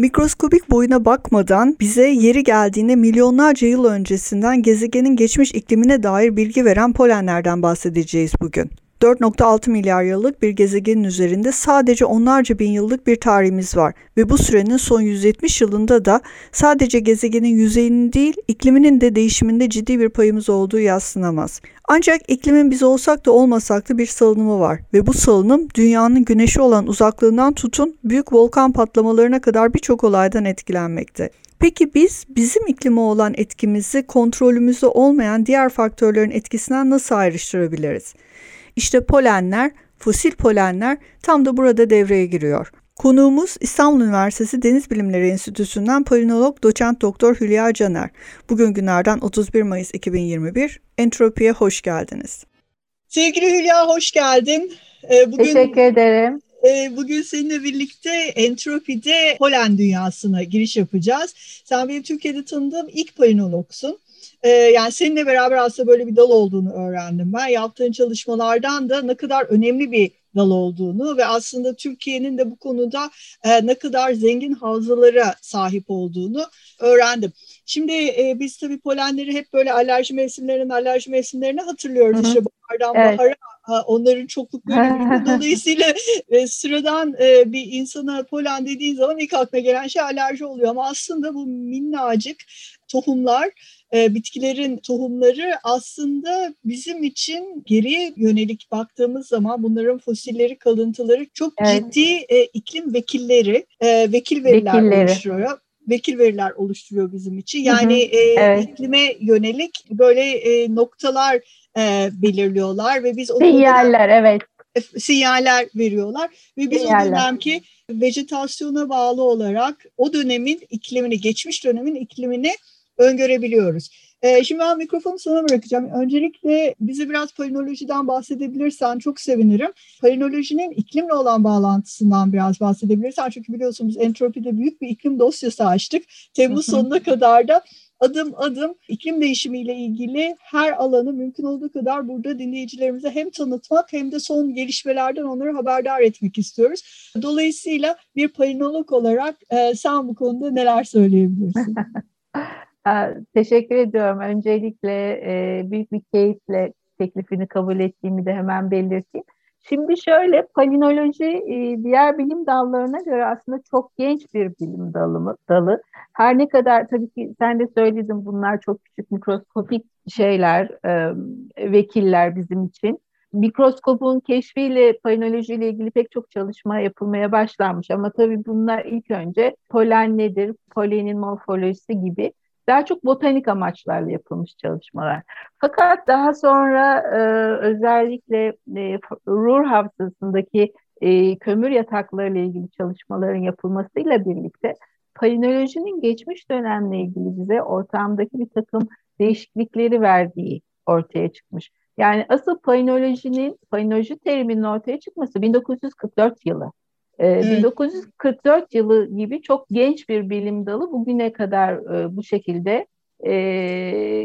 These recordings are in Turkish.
Mikroskobik boyuna bakmadan bize yeri geldiğinde milyonlarca yıl öncesinden gezegenin geçmiş iklimine dair bilgi veren polenlerden bahsedeceğiz bugün. 4.6 milyar yıllık bir gezegenin üzerinde sadece onlarca bin yıllık bir tarihimiz var ve bu sürenin son 170 yılında da sadece gezegenin yüzeyinin değil ikliminin de değişiminde ciddi bir payımız olduğu yadsınamaz. Ancak iklimin biz olsak da olmasak da bir salınımı var ve bu salınım dünyanın güneşe olan uzaklığından tutun büyük volkan patlamalarına kadar birçok olaydan etkilenmekte. Peki biz bizim iklime olan etkimizi kontrolümüzde olmayan diğer faktörlerin etkisinden nasıl ayrıştırabiliriz? İşte polenler, fosil polenler tam da burada devreye giriyor. Konuğumuz İstanbul Üniversitesi Deniz Bilimleri Enstitüsü'nden polinolog doçent doktor Hülya Caner. Bugün günlerden 31 Mayıs 2021. Entropi'ye hoş geldiniz. Sevgili Hülya hoş geldin. Ee, bugün, Teşekkür ederim. E, bugün seninle birlikte Entropi'de Polen dünyasına giriş yapacağız. Sen benim Türkiye'de tanıdığım ilk polinologsun. E, yani seninle beraber aslında böyle bir dal olduğunu öğrendim ben. Yaptığın çalışmalardan da ne kadar önemli bir dal olduğunu ve aslında Türkiye'nin de bu konuda e, ne kadar zengin havzalara sahip olduğunu öğrendim. Şimdi e, biz tabii polenleri hep böyle alerji mevsimlerinin alerji mevsimlerini hatırlıyoruz. Hı-hı. İşte bahardan evet. bahara onların çoklukları dolayısıyla e, sıradan e, bir insana polen dediğin zaman ilk aklına gelen şey alerji oluyor ama aslında bu minnacık tohumlar e, bitkilerin tohumları aslında bizim için geriye yönelik baktığımız zaman bunların fosilleri, kalıntıları çok evet. ciddi e, iklim vekilleri, e, vekil veriler Vekilleri. oluşturuyor vekil veriler oluşturuyor bizim için. Yani hı hı, e, evet. iklime yönelik böyle e, noktalar e, belirliyorlar ve biz o sinyaller evet e, sinyaller veriyorlar ve biz sinyaller. o dönemki vejetasyona bağlı olarak o dönemin iklimini, geçmiş dönemin iklimini öngörebiliyoruz. Ee, şimdi ben mikrofonu sana bırakacağım. Öncelikle bize biraz polinolojiden bahsedebilirsen çok sevinirim. Polinolojinin iklimle olan bağlantısından biraz bahsedebilirsen. Çünkü biliyorsun biz Entropi'de büyük bir iklim dosyası açtık. Temmuz sonuna kadar da adım adım iklim değişimiyle ilgili her alanı mümkün olduğu kadar burada dinleyicilerimize hem tanıtmak hem de son gelişmelerden onları haberdar etmek istiyoruz. Dolayısıyla bir polinolog olarak e, sen bu konuda neler söyleyebilirsin? Teşekkür ediyorum. Öncelikle e, büyük bir keyifle teklifini kabul ettiğimi de hemen belirteyim. Şimdi şöyle palinoloji e, diğer bilim dallarına göre aslında çok genç bir bilim dalı, dalı. Her ne kadar tabii ki sen de söyledin bunlar çok küçük mikroskopik şeyler, e, vekiller bizim için. Mikroskopun keşfiyle palinoloji ile ilgili pek çok çalışma yapılmaya başlanmış ama tabii bunlar ilk önce polen nedir, polenin morfolojisi gibi daha çok botanik amaçlarla yapılmış çalışmalar. Fakat daha sonra e, özellikle e, Ruhr Havzası'ndaki e, kömür yatakları ile ilgili çalışmaların yapılmasıyla birlikte palinolojinin geçmiş dönemle ilgili bize ortamdaki bir takım değişiklikleri verdiği ortaya çıkmış. Yani asıl palinolojinin, palinoloji teriminin ortaya çıkması 1944 yılı. Evet. 1944 yılı gibi çok genç bir bilim dalı bugüne kadar e, bu şekilde e,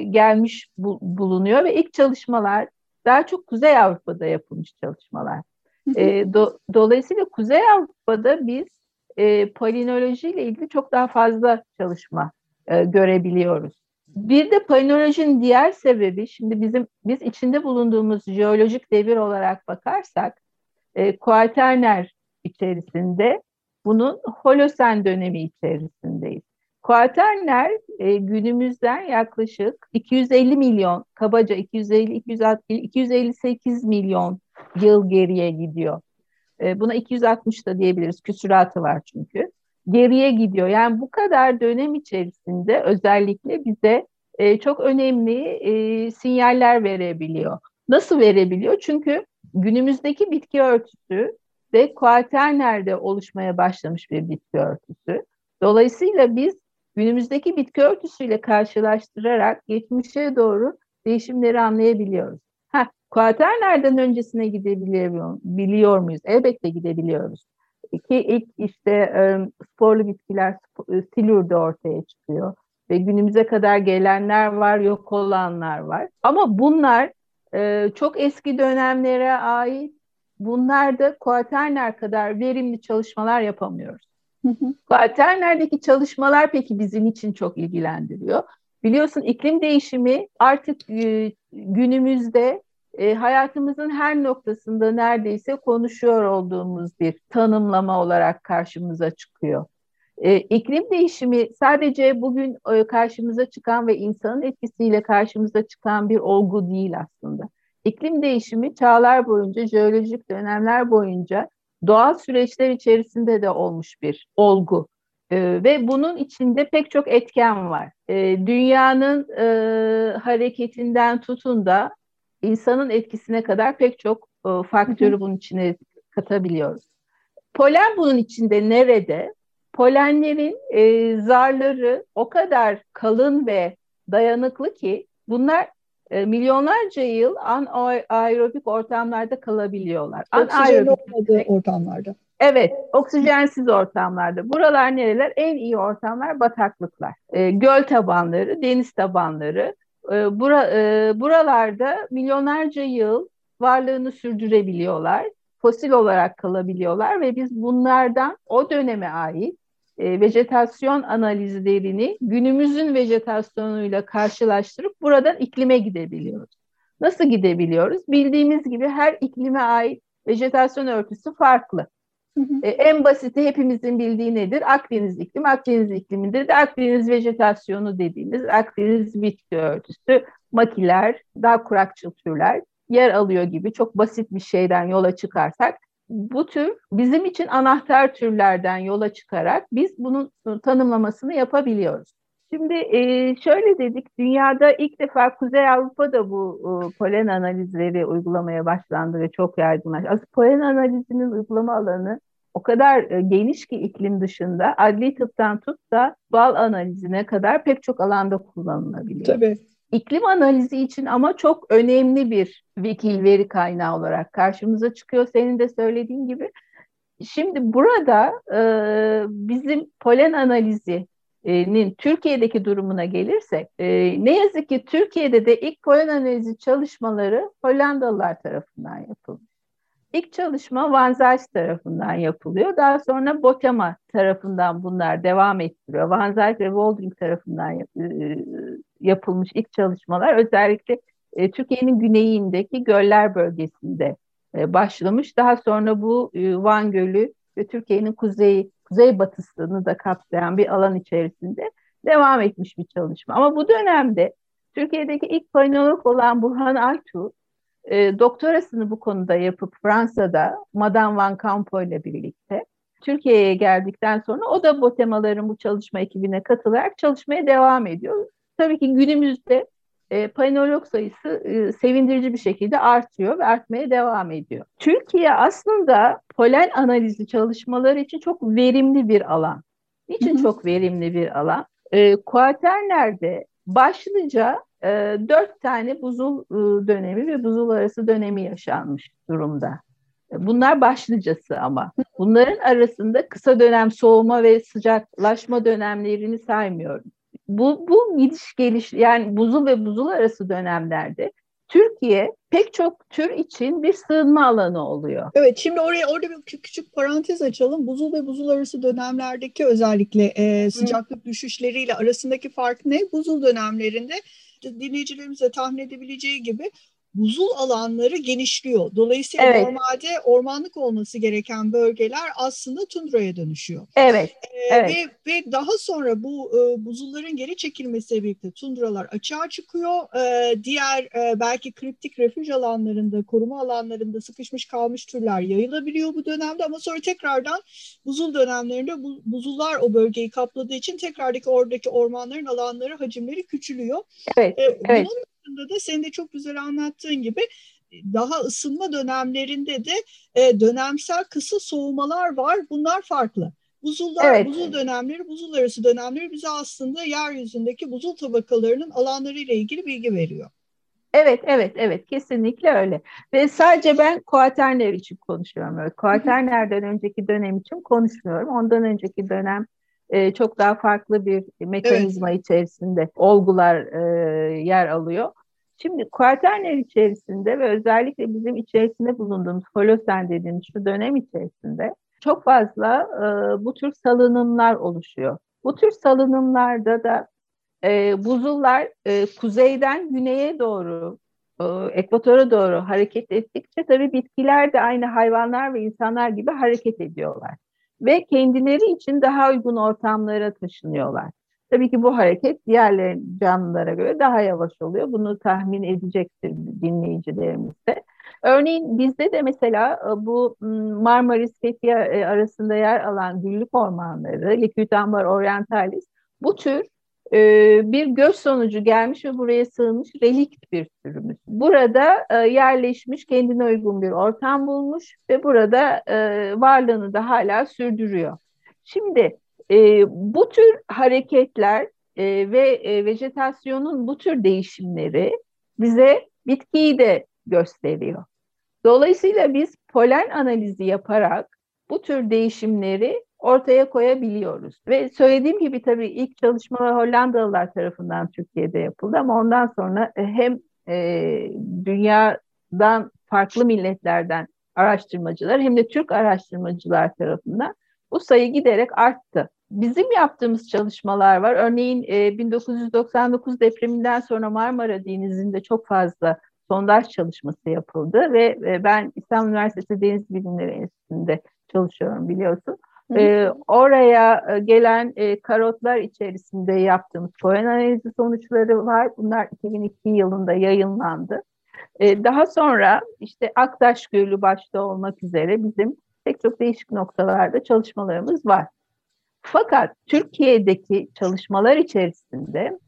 gelmiş bu, bulunuyor ve ilk çalışmalar daha çok Kuzey Avrupa'da yapılmış çalışmalar. E, do, dolayısıyla Kuzey Avrupa'da biz e, palinoloji ile ilgili çok daha fazla çalışma e, görebiliyoruz. Bir de palinolojinin diğer sebebi şimdi bizim biz içinde bulunduğumuz jeolojik devir olarak bakarsak e, kuaterner içerisinde bunun Holosen dönemi içerisindeyiz. Kuaterner e, günümüzden yaklaşık 250 milyon, kabaca 250 260, 258 milyon yıl geriye gidiyor. E, buna 260 da diyebiliriz. Küsuratı var çünkü. Geriye gidiyor. Yani bu kadar dönem içerisinde özellikle bize e, çok önemli e, sinyaller verebiliyor. Nasıl verebiliyor? Çünkü günümüzdeki bitki örtüsü de kuaternerde oluşmaya başlamış bir bitki örtüsü. Dolayısıyla biz günümüzdeki bitki örtüsüyle karşılaştırarak geçmişe doğru değişimleri anlayabiliyoruz. Ha, kuaternerden öncesine gidebiliyor biliyor muyuz? Elbette gidebiliyoruz. Ki ilk işte e, sporlu bitkiler e, Silur'da ortaya çıkıyor ve günümüze kadar gelenler var, yok olanlar var. Ama bunlar e, çok eski dönemlere ait. Bunlarda kuaterner kadar verimli çalışmalar yapamıyoruz. Kuaternerdeki çalışmalar peki bizim için çok ilgilendiriyor. Biliyorsun iklim değişimi artık e, günümüzde e, hayatımızın her noktasında neredeyse konuşuyor olduğumuz bir tanımlama olarak karşımıza çıkıyor. E, iklim değişimi sadece bugün e, karşımıza çıkan ve insanın etkisiyle karşımıza çıkan bir olgu değil aslında. İklim değişimi çağlar boyunca, jeolojik dönemler boyunca doğal süreçler içerisinde de olmuş bir olgu. E, ve bunun içinde pek çok etken var. E, dünyanın e, hareketinden tutun da insanın etkisine kadar pek çok e, faktörü bunun içine katabiliyoruz. Polen bunun içinde nerede? Polenlerin e, zarları o kadar kalın ve dayanıklı ki bunlar e, milyonlarca yıl anaerobik ortamlarda kalabiliyorlar. Oksijen olmadığı ortamlarda. Evet, oksijensiz ortamlarda. Buralar nereler? En iyi ortamlar bataklıklar. E, göl tabanları, deniz tabanları. E, bura, e, buralarda milyonlarca yıl varlığını sürdürebiliyorlar. Fosil olarak kalabiliyorlar ve biz bunlardan o döneme ait e, vejetasyon analizlerini günümüzün vejetasyonuyla karşılaştırıp buradan iklime gidebiliyoruz. Nasıl gidebiliyoruz? Bildiğimiz gibi her iklime ait vejetasyon örtüsü farklı. E, en basiti hepimizin bildiği nedir? Akdeniz iklimi, Akdeniz iklimidir de Akdeniz vejetasyonu dediğimiz Akdeniz bitki örtüsü, makiler, daha kurakçıl türler yer alıyor gibi çok basit bir şeyden yola çıkarsak bu tür bizim için anahtar türlerden yola çıkarak biz bunun tanımlamasını yapabiliyoruz. Şimdi şöyle dedik, dünyada ilk defa Kuzey Avrupa'da bu e, polen analizleri uygulamaya başlandı ve çok yaygınlaştı. Aslında polen analizinin uygulama alanı o kadar e, geniş ki iklim dışında adli tıptan tut da bal analizine kadar pek çok alanda kullanılabiliyor. Tabii. İklim analizi için ama çok önemli bir vekil veri kaynağı olarak karşımıza çıkıyor. Senin de söylediğin gibi. Şimdi burada e, bizim polen analizinin Türkiye'deki durumuna gelirsek, e, ne yazık ki Türkiye'de de ilk polen analizi çalışmaları Hollandalılar tarafından yapılmış. İlk çalışma Van Zijs tarafından yapılıyor. Daha sonra Botema tarafından bunlar devam ettiriyor. Van Zijs ve Woldring tarafından e, yapılmış ilk çalışmalar özellikle e, Türkiye'nin güneyindeki göller bölgesinde e, başlamış. Daha sonra bu Van Gölü ve Türkiye'nin kuzeyi, kuzeybatısını da kapsayan bir alan içerisinde devam etmiş bir çalışma. Ama bu dönemde Türkiye'deki ilk panolog olan Burhan Aytu e, doktorasını bu konuda yapıp Fransa'da Madame Van Campo ile birlikte Türkiye'ye geldikten sonra o da bu temaların bu çalışma ekibine katılarak çalışmaya devam ediyor. Tabii ki günümüzde e, panolog sayısı e, sevindirici bir şekilde artıyor ve artmaya devam ediyor. Türkiye aslında polen analizi çalışmaları için çok verimli bir alan. Niçin çok verimli bir alan? E, kuaternerde başlıca e, dört tane buzul e, dönemi ve buzul arası dönemi yaşanmış durumda. Bunlar başlıcası ama. Bunların arasında kısa dönem soğuma ve sıcaklaşma dönemlerini saymıyorum. Bu, bu gidiş geliş yani buzul ve buzul arası dönemlerde Türkiye pek çok tür için bir sığınma alanı oluyor. Evet şimdi oraya orada bir küçük parantez açalım. Buzul ve buzul arası dönemlerdeki özellikle e, sıcaklık Hı. düşüşleriyle arasındaki fark ne? Buzul dönemlerinde dinleyicilerimize tahmin edebileceği gibi buzul alanları genişliyor. Dolayısıyla evet. normalde ormanlık olması gereken bölgeler aslında tundraya dönüşüyor. Evet. Ee, evet. Ve, ve daha sonra bu e, buzulların geri çekilmesiyle birlikte tundralar açığa çıkıyor. E, diğer e, belki kriptik refüj alanlarında, koruma alanlarında sıkışmış kalmış türler yayılabiliyor bu dönemde ama sonra tekrardan buzul dönemlerinde bu, buzullar o bölgeyi kapladığı için tekrardaki oradaki ormanların alanları, hacimleri küçülüyor. Evet. E, evet. Bunun dışında da senin de çok güzel anlattığın gibi e, daha ısınma dönemlerinde de e, dönemsel kısa soğumalar var. Bunlar farklı. Buzullar, evet. buzul dönemleri, buzul arası dönemleri bize aslında yeryüzündeki buzul tabakalarının alanları ile ilgili bilgi veriyor. Evet, evet, evet. Kesinlikle öyle. Ve sadece ben Kuaterner için konuşuyorum. Kuaterner'den önceki dönem için konuşmuyorum. Ondan önceki dönem e, çok daha farklı bir mekanizma evet. içerisinde olgular e, yer alıyor. Şimdi Kuaterner içerisinde ve özellikle bizim içerisinde bulunduğumuz Holosen dediğimiz şu dönem içerisinde çok fazla e, bu tür salınımlar oluşuyor. Bu tür salınımlarda da e, buzullar e, kuzeyden güneye doğru, e, ekvatora doğru hareket ettikçe tabii bitkiler de aynı hayvanlar ve insanlar gibi hareket ediyorlar. Ve kendileri için daha uygun ortamlara taşınıyorlar. Tabii ki bu hareket diğer canlılara göre daha yavaş oluyor. Bunu tahmin edecektir dinleyicilerimiz de. Örneğin bizde de mesela e, bu Marmaris Fethiye e, arasında yer alan güllük ormanları, Liquidambar orientalis bu tür bir göç sonucu gelmiş ve buraya sığınmış relikt bir türümüz. Burada yerleşmiş, kendine uygun bir ortam bulmuş ve burada varlığını da hala sürdürüyor. Şimdi bu tür hareketler ve vejetasyonun bu tür değişimleri bize bitkiyi de gösteriyor. Dolayısıyla biz polen analizi yaparak bu tür değişimleri ortaya koyabiliyoruz. Ve söylediğim gibi tabii ilk çalışmalar Hollandalılar tarafından Türkiye'de yapıldı ama ondan sonra e, hem e, dünyadan farklı milletlerden araştırmacılar hem de Türk araştırmacılar tarafından bu sayı giderek arttı. Bizim yaptığımız çalışmalar var. Örneğin e, 1999 depreminden sonra Marmara Denizi'nde çok fazla sondaj çalışması yapıldı ve e, ben İstanbul Üniversitesi Deniz Bilimleri Enstitüsü'nde çalışıyorum biliyorsun. Ee, oraya e, gelen e, karotlar içerisinde yaptığımız polen analizi sonuçları var. Bunlar 2002 yılında yayınlandı. Ee, daha sonra işte Aktaş Gölü başta olmak üzere bizim pek çok değişik noktalarda çalışmalarımız var. Fakat Türkiye'deki çalışmalar içerisinde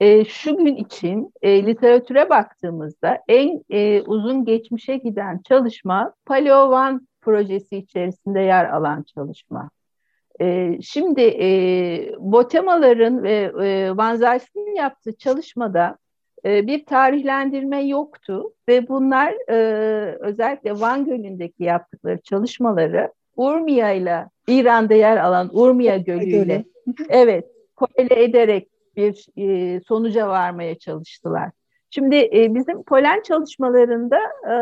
e, şu gün için e, literatüre baktığımızda en e, uzun geçmişe giden çalışma Paleo One projesi içerisinde yer alan çalışma. E, şimdi e, Botemaların ve e, Van Zijs'in yaptığı çalışmada e, bir tarihlendirme yoktu ve bunlar e, özellikle Van Gölü'ndeki yaptıkları çalışmaları Urmia ile İran'da yer alan Urmia Gölü ile evet korele ederek bir e, sonuca varmaya çalıştılar. Şimdi e, bizim polen çalışmalarında e,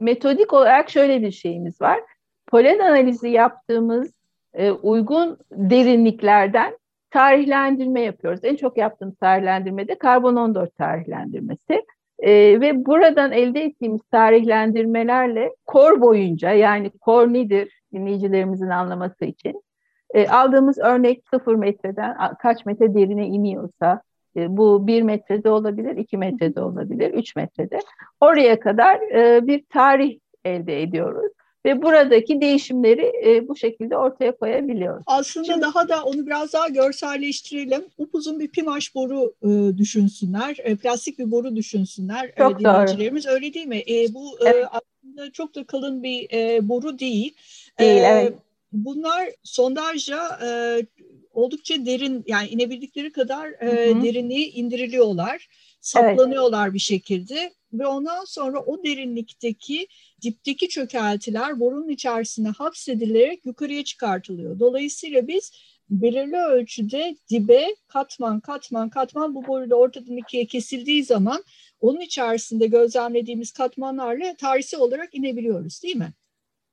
metodik olarak şöyle bir şeyimiz var. Polen analizi yaptığımız e, uygun derinliklerden tarihlendirme yapıyoruz. En çok yaptığımız tarihlendirme de karbon 14 tarihlendirmesi. E, ve buradan elde ettiğimiz tarihlendirmelerle kor boyunca yani kor nedir dinleyicilerimizin anlaması için e, aldığımız örnek sıfır metreden kaç metre derine iniyorsa bu bir metrede olabilir, iki metrede olabilir, üç metrede. Oraya kadar e, bir tarih elde ediyoruz ve buradaki değişimleri e, bu şekilde ortaya koyabiliyoruz. Aslında Şimdi, daha da onu biraz daha görselleştirelim. Upuzun bir pimaş boru e, düşünsünler, e, plastik bir boru düşünsünler e, çok e, dinleyicilerimiz. Doğru. Öyle değil mi? E, bu evet. e, aslında çok da kalın bir e, boru değil. Değil, e, evet bunlar sondajla e, oldukça derin yani inebildikleri kadar e, hı hı. derinliğe indiriliyorlar. Saplanıyorlar evet. bir şekilde ve ondan sonra o derinlikteki dipteki çökeltiler borunun içerisine hapsedilerek yukarıya çıkartılıyor. Dolayısıyla biz belirli ölçüde dibe katman katman katman bu boruda ortadan ikiye kesildiği zaman onun içerisinde gözlemlediğimiz katmanlarla tarihsel olarak inebiliyoruz değil mi?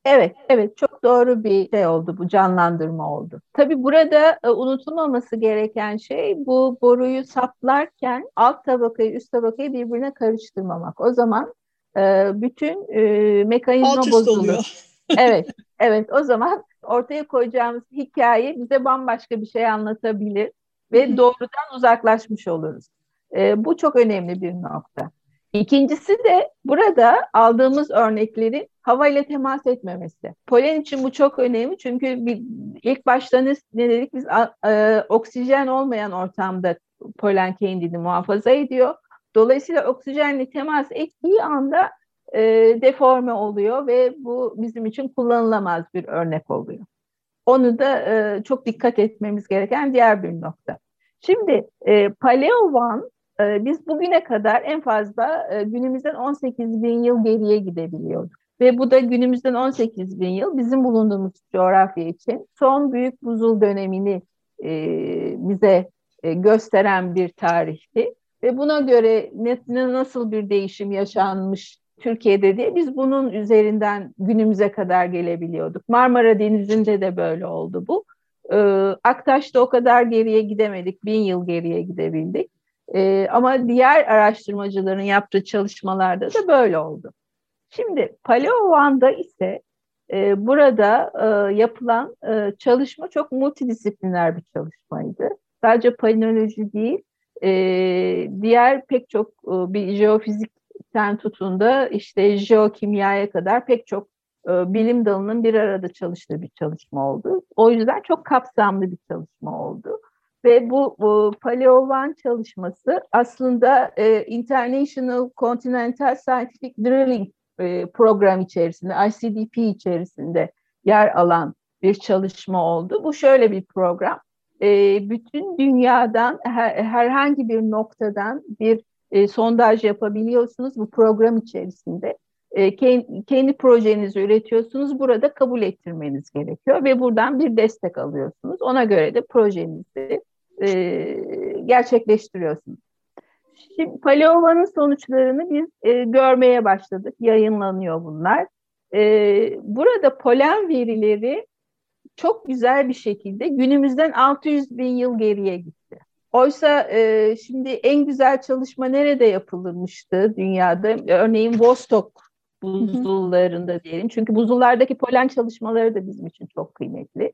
Evet, evet çok doğru bir şey oldu bu canlandırma oldu. Tabii burada e, unutulmaması gereken şey bu boruyu saplarken alt tabakayı üst tabakayı birbirine karıştırmamak. O zaman e, bütün e, mekanizma Alt bozulur. evet, evet o zaman ortaya koyacağımız hikaye bize bambaşka bir şey anlatabilir ve doğrudan uzaklaşmış oluruz. E, bu çok önemli bir nokta. İkincisi de burada aldığımız örneklerin havayla temas etmemesi. Polen için bu çok önemli çünkü bir, ilk başta ne, dedik biz e, oksijen olmayan ortamda polen kendini muhafaza ediyor. Dolayısıyla oksijenle temas ettiği anda e, deforme oluyor ve bu bizim için kullanılamaz bir örnek oluyor. Onu da e, çok dikkat etmemiz gereken diğer bir nokta. Şimdi e, Paleo One e, biz bugüne kadar en fazla e, günümüzden 18 bin yıl geriye gidebiliyorduk. Ve bu da günümüzden 18 bin yıl bizim bulunduğumuz coğrafya için son büyük buzul dönemini e, bize e, gösteren bir tarihti. Ve buna göre nasıl bir değişim yaşanmış Türkiye'de diye biz bunun üzerinden günümüze kadar gelebiliyorduk. Marmara Denizi'nde de böyle oldu bu. Ee, Aktaş'ta o kadar geriye gidemedik, bin yıl geriye gidebildik. Ee, ama diğer araştırmacıların yaptığı çalışmalarda da böyle oldu. Şimdi Paleovan'da ise e, burada e, yapılan e, çalışma çok multidisipliner bir çalışmaydı. Sadece paleontoloji değil, e, diğer pek çok e, bir jeofizikten tutun da işte jeokimyaya kadar pek çok e, bilim dalının bir arada çalıştığı bir çalışma oldu. O yüzden çok kapsamlı bir çalışma oldu. Ve bu, bu Paleovan çalışması aslında e, International Continental Scientific Drilling e, program içerisinde, ICDP içerisinde yer alan bir çalışma oldu. Bu şöyle bir program. E, bütün dünyadan her, herhangi bir noktadan bir e, sondaj yapabiliyorsunuz bu program içerisinde. E, kendi, kendi projenizi üretiyorsunuz. Burada kabul ettirmeniz gerekiyor ve buradan bir destek alıyorsunuz. Ona göre de projenizi e, gerçekleştiriyorsunuz. Şimdi Paleova'nın sonuçlarını biz e, görmeye başladık. Yayınlanıyor bunlar. E, burada polen verileri çok güzel bir şekilde günümüzden 600 bin yıl geriye gitti. Oysa e, şimdi en güzel çalışma nerede yapılmıştı dünyada? Örneğin Vostok buzullarında diyelim. Çünkü buzullardaki polen çalışmaları da bizim için çok kıymetli.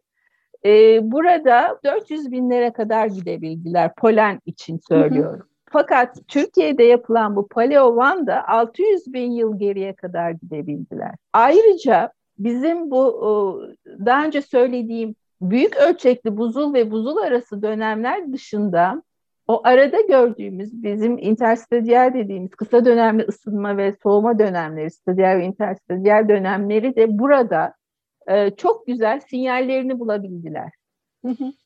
E, burada 400 binlere kadar gidebildiler polen için söylüyorum. Fakat Türkiye'de yapılan bu Paleo One'da 600 bin yıl geriye kadar gidebildiler. Ayrıca bizim bu daha önce söylediğim büyük ölçekli buzul ve buzul arası dönemler dışında o arada gördüğümüz bizim interstediyal dediğimiz kısa dönemli ısınma ve soğuma dönemleri, stediyal ve interstediyal dönemleri de burada e, çok güzel sinyallerini bulabildiler.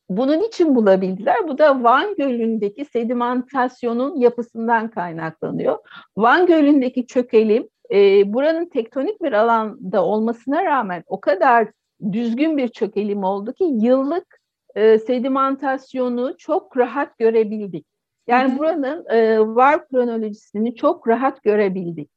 Bunun için bulabildiler. Bu da Van Gölü'ndeki sedimentasyonun yapısından kaynaklanıyor. Van Gölü'ndeki çökelim e, buranın tektonik bir alanda olmasına rağmen o kadar düzgün bir çökelim oldu ki yıllık e, sedimentasyonu çok rahat görebildik. Yani hı hı. buranın e, var kronolojisini çok rahat görebildik.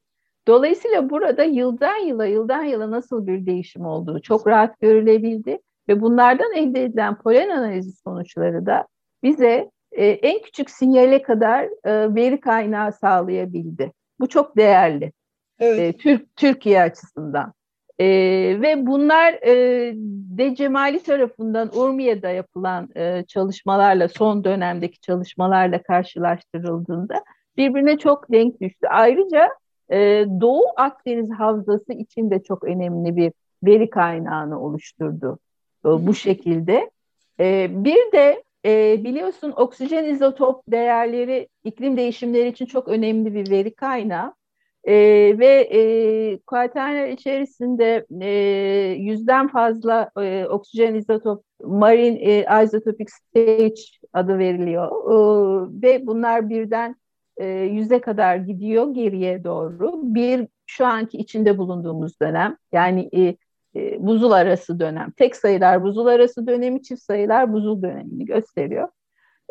Dolayısıyla burada yıldan yıla, yıldan yıla nasıl bir değişim olduğu çok rahat görülebildi ve bunlardan elde edilen polen analizi sonuçları da bize e, en küçük sinyale kadar e, veri kaynağı sağlayabildi. Bu çok değerli. Evet. E, Türk Türkiye açısından. E, ve bunlar e, De Cemali tarafından Urmiye'de yapılan e, çalışmalarla, son dönemdeki çalışmalarla karşılaştırıldığında birbirine çok denk düştü. Ayrıca e, Doğu Akdeniz Havzası için de çok önemli bir veri kaynağını oluşturdu e, bu şekilde. E, bir de e, biliyorsun oksijen izotop değerleri iklim değişimleri için çok önemli bir veri kaynağı. E, ve e, kuaterner içerisinde e, yüzden fazla e, oksijen izotop, marine e, isotopic stage adı veriliyor. E, ve bunlar birden e, yüze kadar gidiyor geriye doğru. Bir şu anki içinde bulunduğumuz dönem yani e, e, buzul arası dönem. Tek sayılar buzul arası dönemi, çift sayılar buzul dönemini gösteriyor.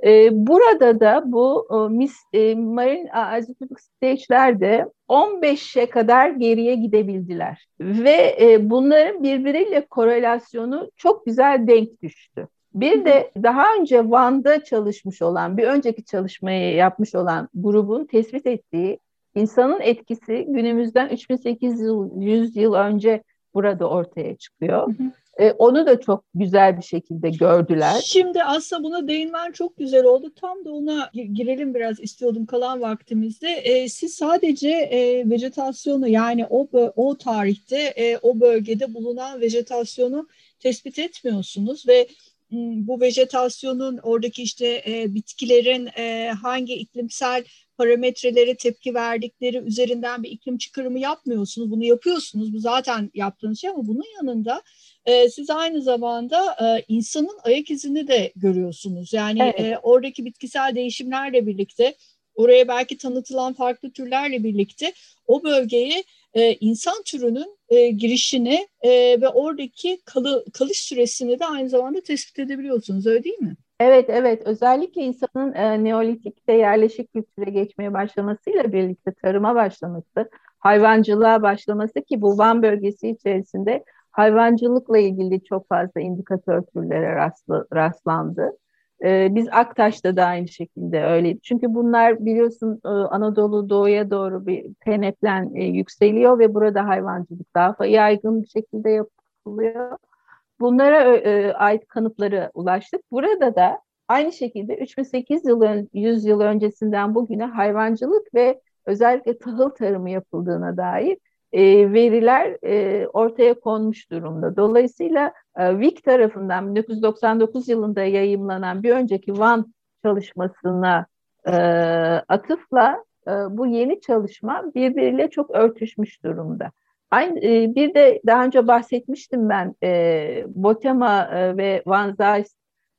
E, burada da bu e, mis, e, marine isotopic stage'lerde 15'e kadar geriye gidebildiler. Ve e, bunların birbiriyle korelasyonu çok güzel denk düştü. Bir de daha önce Van'da çalışmış olan, bir önceki çalışmayı yapmış olan grubun tespit ettiği insanın etkisi günümüzden 3800 yıl önce burada ortaya çıkıyor. Hı hı. E, onu da çok güzel bir şekilde gördüler. Şimdi aslında buna değinmen çok güzel oldu. Tam da ona girelim biraz istiyordum kalan vaktimizde. E, siz sadece e, vejetasyonu yani o o tarihte e, o bölgede bulunan vejetasyonu tespit etmiyorsunuz ve bu vejetasyonun oradaki işte e, bitkilerin e, hangi iklimsel parametrelere tepki verdikleri üzerinden bir iklim çıkarımı yapmıyorsunuz. Bunu yapıyorsunuz. Bu zaten yaptığınız şey ama bunun yanında e, siz aynı zamanda e, insanın ayak izini de görüyorsunuz. Yani evet. e, oradaki bitkisel değişimlerle birlikte oraya belki tanıtılan farklı türlerle birlikte o bölgeye e, insan türünün e, girişini e, ve oradaki kalı, kalış süresini de aynı zamanda tespit edebiliyorsunuz öyle değil mi? Evet evet özellikle insanın e, Neolitik'te yerleşik kültüre geçmeye başlamasıyla birlikte tarıma başlaması, hayvancılığa başlaması ki bu Van bölgesi içerisinde hayvancılıkla ilgili çok fazla indikatör türlere rastlı, rastlandı. Ee, biz Aktaş'ta da aynı şekilde öyleydi. Çünkü bunlar biliyorsun e, Anadolu doğuya doğru bir peneplen e, yükseliyor ve burada hayvancılık daha yaygın bir şekilde yapılıyor. Bunlara e, ait kanıtlara ulaştık. Burada da aynı şekilde 3008 yıl, 100 yıl öncesinden bugüne hayvancılık ve özellikle tahıl tarımı yapıldığına dair e, veriler e, ortaya konmuş durumda. Dolayısıyla e, WIC tarafından 1999 yılında yayımlanan bir önceki Van çalışmasına e, atıfla e, bu yeni çalışma birbiriyle çok örtüşmüş durumda. Aynı, e, bir de daha önce bahsetmiştim ben e, Botema e, ve Van Zijs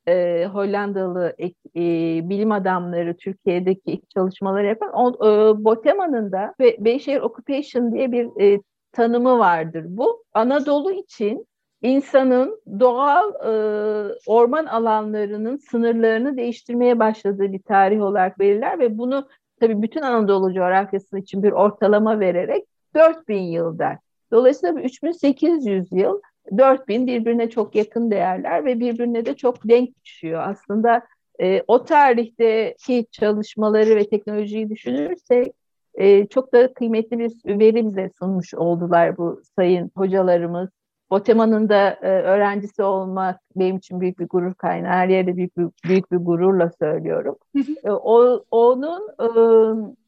e, Hollandalı e, bilim adamları Türkiye'deki ilk çalışmaları yapan o, e, Botema'nın da Bayshare Occupation diye bir e, tanımı vardır. Bu Anadolu için insanın doğal e, orman alanlarının sınırlarını değiştirmeye başladığı bir tarih olarak belirler ve bunu tabii bütün Anadolu coğrafyası için bir ortalama vererek 4000 yıl der. Dolayısıyla 3800 yıl 4000 birbirine çok yakın değerler ve birbirine de çok denk düşüyor. Aslında e, o tarihteki çalışmaları ve teknolojiyi düşünürsek e, çok da kıymetli bir veri bize sunmuş oldular bu sayın hocalarımız. Botema'nın da e, öğrencisi olmak benim için büyük bir gurur kaynağı. Her yerde büyük bir, büyük bir gururla söylüyorum. e, o, onun e,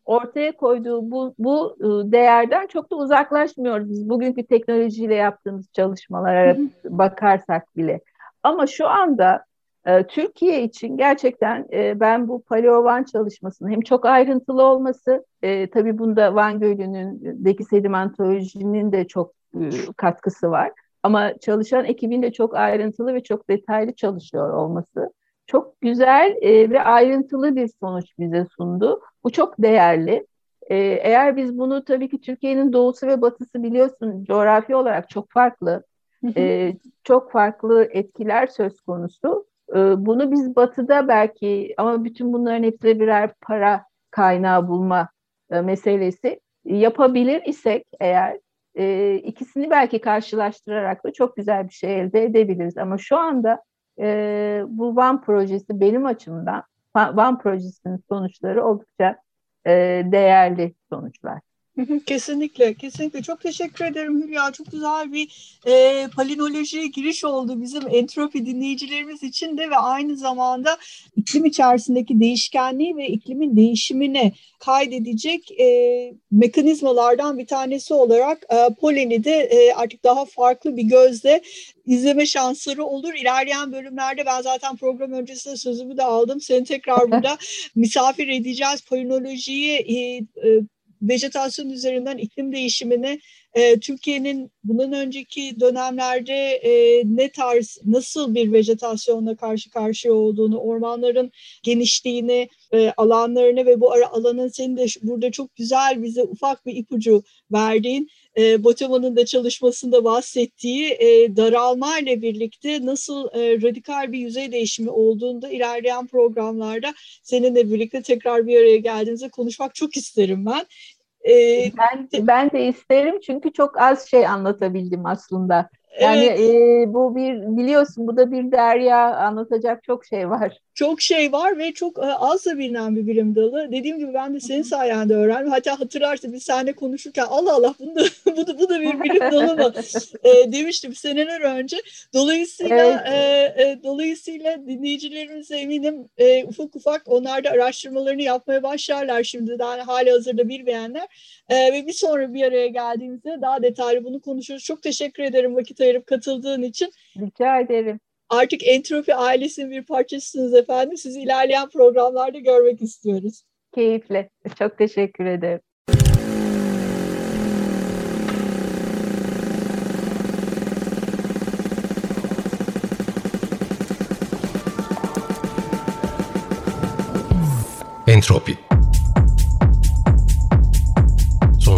ortaya koyduğu bu, bu ıı, değerden çok da uzaklaşmıyoruz biz bugünkü teknolojiyle yaptığımız çalışmalara bakarsak bile. Ama şu anda e, Türkiye için gerçekten e, ben bu Paleovan çalışmasının hem çok ayrıntılı olması, e, tabii bunda Van Gölü'nün sedimentolojinin de çok e, katkısı var. Ama çalışan ekibin de çok ayrıntılı ve çok detaylı çalışıyor olması çok güzel e, ve ayrıntılı bir sonuç bize sundu. Bu çok değerli. E, eğer biz bunu tabii ki Türkiye'nin doğusu ve batısı biliyorsun coğrafi olarak çok farklı. E, çok farklı etkiler söz konusu. E, bunu biz batıda belki ama bütün bunların hepsi birer para kaynağı bulma e, meselesi yapabilir isek eğer e, ikisini belki karşılaştırarak da çok güzel bir şey elde edebiliriz. Ama şu anda e, bu Van projesi benim açımdan Van projesinin sonuçları oldukça e, değerli sonuçlar. Kesinlikle, kesinlikle. Çok teşekkür ederim Hülya. Çok güzel bir e, palinolojiye giriş oldu bizim entropi dinleyicilerimiz için de ve aynı zamanda iklim içerisindeki değişkenliği ve iklimin değişimini kaydedecek e, mekanizmalardan bir tanesi olarak e, poleni de e, artık daha farklı bir gözle izleme şansları olur. İlerleyen bölümlerde ben zaten program öncesinde sözümü de aldım. Seni tekrar burada misafir edeceğiz. Polinolojiyi e, e, vejetasyon üzerinden iklim değişimini e, Türkiye'nin bundan önceki dönemlerde e, ne tarz, nasıl bir vejetasyonla karşı karşıya olduğunu, ormanların genişliğini, e, alanlarını ve bu ara alanın senin de burada çok güzel bize ufak bir ipucu verdiğin e, Botema'nın da çalışmasında bahsettiği e, daralma ile birlikte nasıl e, radikal bir yüzey değişimi olduğunda ilerleyen programlarda seninle birlikte tekrar bir araya geldiğimizde konuşmak çok isterim ben. Ee, ben ben de isterim çünkü çok az şey anlatabildim aslında. Yani evet. e, bu bir biliyorsun bu da bir derya anlatacak çok şey var. Çok şey var ve çok az da bilinen bir bilim dalı. Dediğim gibi ben de senin sayende öğrendim. Hatta hatırlarsın biz seninle konuşurken Allah Allah bunu da, bu, da, bu da bir bilim dalı mı e, demiştim seneler önce. Dolayısıyla evet. e, e, dolayısıyla dinleyicilerimize eminim e, ufak ufak onlar da araştırmalarını yapmaya başlarlar şimdi daha hali hazırda bilmeyenler. Ee, ve bir sonra bir araya geldiğimizde daha detaylı bunu konuşuruz. Çok teşekkür ederim vakit ayırıp katıldığın için. Rica ederim. Artık Entropi ailesinin bir parçasısınız efendim. Sizi ilerleyen programlarda görmek istiyoruz. Keyifle. Çok teşekkür ederim. Entropi